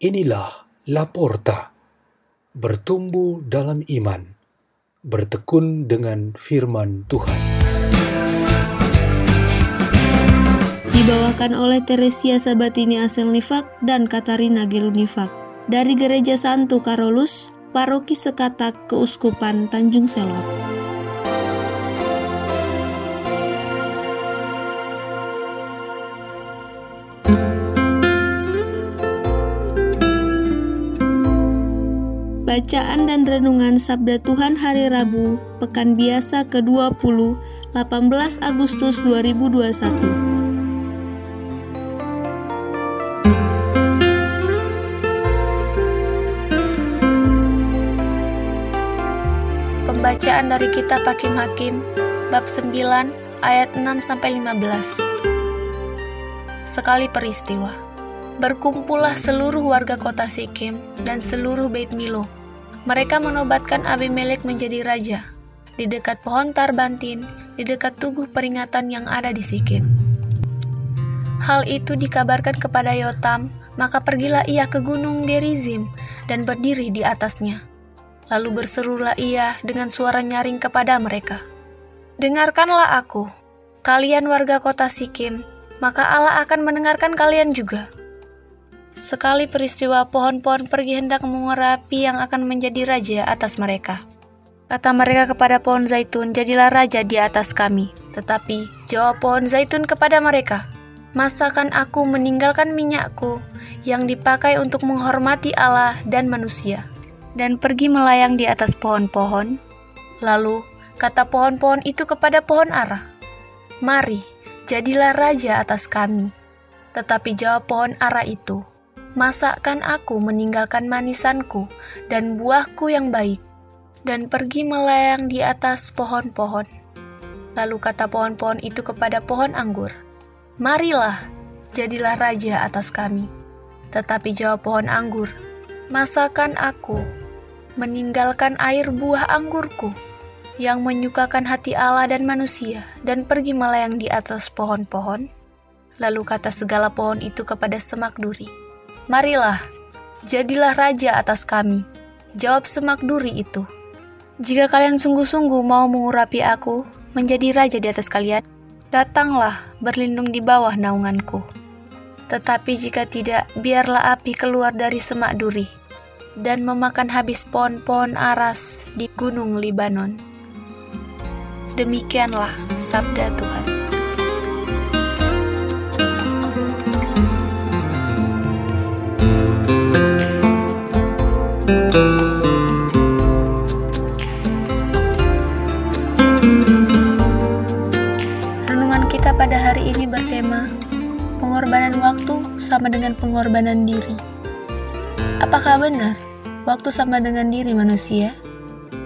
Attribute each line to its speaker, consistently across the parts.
Speaker 1: Inilah Laporta, bertumbuh dalam iman, bertekun dengan firman Tuhan.
Speaker 2: Dibawakan oleh Teresia Sabatini Asel Nifak dan Katarina Gelu Nifak dari Gereja Santo Karolus, Paroki Sekatak Keuskupan Tanjung Selor. Bacaan dan Renungan Sabda Tuhan Hari Rabu, Pekan Biasa ke-20, 18 Agustus 2021. Pembacaan dari Kitab Hakim-Hakim, bab 9, ayat 6 sampai 15. Sekali peristiwa, berkumpullah seluruh warga kota Sikim dan seluruh Beit Milo mereka menobatkan Abimelek menjadi raja di dekat pohon Tarbantin, di dekat tugu peringatan yang ada di Sikim. Hal itu dikabarkan kepada Yotam, maka pergilah ia ke gunung Gerizim dan berdiri di atasnya. Lalu berserulah ia dengan suara nyaring kepada mereka. Dengarkanlah aku, kalian warga kota Sikim, maka Allah akan mendengarkan kalian juga. Sekali peristiwa pohon-pohon pergi hendak mengurapi yang akan menjadi raja atas mereka. Kata mereka kepada pohon zaitun, jadilah raja di atas kami. Tetapi jawab pohon zaitun kepada mereka, Masakan aku meninggalkan minyakku yang dipakai untuk menghormati Allah dan manusia, dan pergi melayang di atas pohon-pohon? Lalu kata pohon-pohon itu kepada pohon ara, Mari, jadilah raja atas kami. Tetapi jawab pohon ara itu, Masakkan aku meninggalkan manisanku dan buahku yang baik, dan pergi melayang di atas pohon-pohon. Lalu kata pohon-pohon itu kepada pohon anggur, Marilah, jadilah raja atas kami. Tetapi jawab pohon anggur, Masakan aku meninggalkan air buah anggurku yang menyukakan hati Allah dan manusia dan pergi melayang di atas pohon-pohon. Lalu kata segala pohon itu kepada semak duri, Marilah, jadilah raja atas kami. Jawab semak duri itu. Jika kalian sungguh-sungguh mau mengurapi aku, menjadi raja di atas kalian, datanglah berlindung di bawah naunganku. Tetapi jika tidak, biarlah api keluar dari semak duri dan memakan habis pohon-pohon aras di gunung Libanon. Demikianlah sabda Tuhan. Renungan kita pada hari ini bertema Pengorbanan waktu sama dengan pengorbanan diri. Apakah benar waktu sama dengan diri manusia?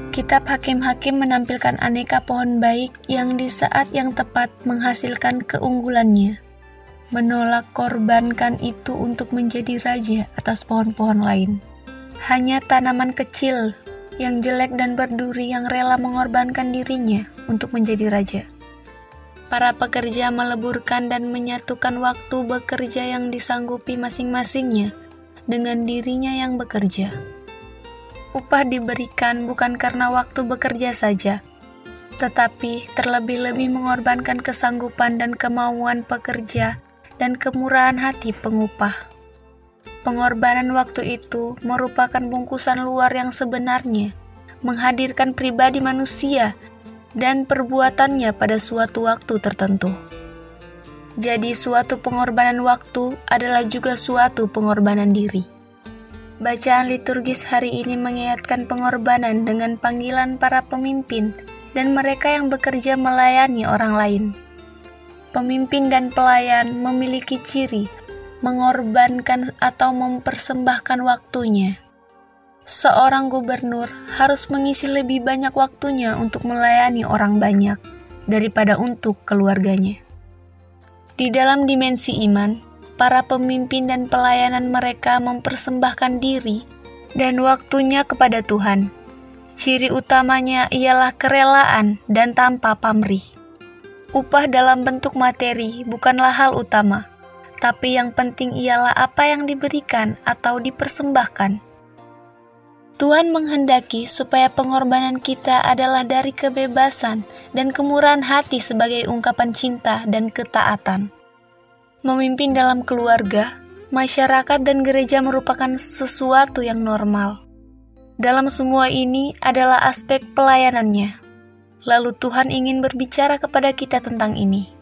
Speaker 2: Kitab Hakim-Hakim menampilkan aneka pohon baik yang di saat yang tepat menghasilkan keunggulannya. Menolak korbankan itu untuk menjadi raja atas pohon-pohon lain. Hanya tanaman kecil yang jelek dan berduri yang rela mengorbankan dirinya untuk menjadi raja. Para pekerja meleburkan dan menyatukan waktu bekerja yang disanggupi masing-masingnya dengan dirinya yang bekerja. Upah diberikan bukan karena waktu bekerja saja, tetapi terlebih-lebih mengorbankan kesanggupan dan kemauan pekerja dan kemurahan hati pengupah. Pengorbanan waktu itu merupakan bungkusan luar yang sebenarnya, menghadirkan pribadi manusia dan perbuatannya pada suatu waktu tertentu. Jadi, suatu pengorbanan waktu adalah juga suatu pengorbanan diri. Bacaan liturgis hari ini mengingatkan pengorbanan dengan panggilan para pemimpin dan mereka yang bekerja melayani orang lain. Pemimpin dan pelayan memiliki ciri mengorbankan atau mempersembahkan waktunya. Seorang gubernur harus mengisi lebih banyak waktunya untuk melayani orang banyak daripada untuk keluarganya. Di dalam dimensi iman, para pemimpin dan pelayanan mereka mempersembahkan diri dan waktunya kepada Tuhan. Ciri utamanya ialah kerelaan dan tanpa pamrih. Upah dalam bentuk materi bukanlah hal utama, tetapi yang penting ialah apa yang diberikan atau dipersembahkan. Tuhan menghendaki supaya pengorbanan kita adalah dari kebebasan dan kemurahan hati sebagai ungkapan cinta dan ketaatan. Memimpin dalam keluarga, masyarakat, dan gereja merupakan sesuatu yang normal. Dalam semua ini adalah aspek pelayanannya. Lalu Tuhan ingin berbicara kepada kita tentang ini.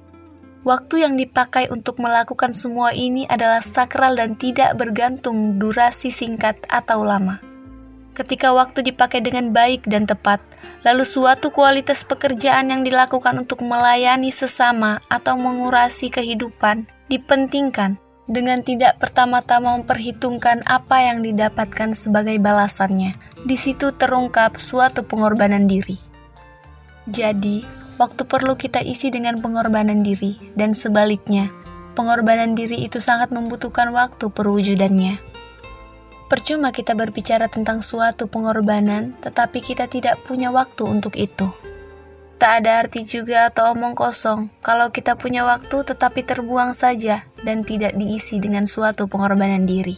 Speaker 2: Waktu yang dipakai untuk melakukan semua ini adalah sakral dan tidak bergantung durasi singkat atau lama. Ketika waktu dipakai dengan baik dan tepat, lalu suatu kualitas pekerjaan yang dilakukan untuk melayani sesama atau mengurasi kehidupan dipentingkan dengan tidak pertama-tama memperhitungkan apa yang didapatkan sebagai balasannya. Di situ terungkap suatu pengorbanan diri. Jadi, waktu perlu kita isi dengan pengorbanan diri, dan sebaliknya, pengorbanan diri itu sangat membutuhkan waktu perwujudannya. Percuma kita berbicara tentang suatu pengorbanan, tetapi kita tidak punya waktu untuk itu. Tak ada arti juga atau omong kosong kalau kita punya waktu tetapi terbuang saja dan tidak diisi dengan suatu pengorbanan diri.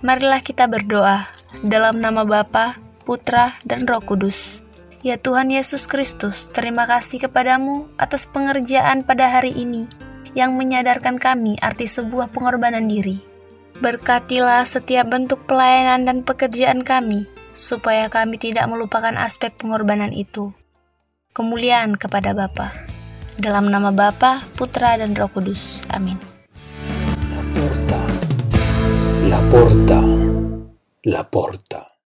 Speaker 2: Marilah kita berdoa dalam nama Bapa, Putra, dan Roh Kudus. Ya Tuhan Yesus Kristus, terima kasih kepadamu atas pengerjaan pada hari ini yang menyadarkan kami arti sebuah pengorbanan diri. Berkatilah setiap bentuk pelayanan dan pekerjaan kami, supaya kami tidak melupakan aspek pengorbanan itu. Kemuliaan kepada Bapa. Dalam nama Bapa, Putra, dan Roh Kudus. Amin.
Speaker 1: La porta, la porta, la porta.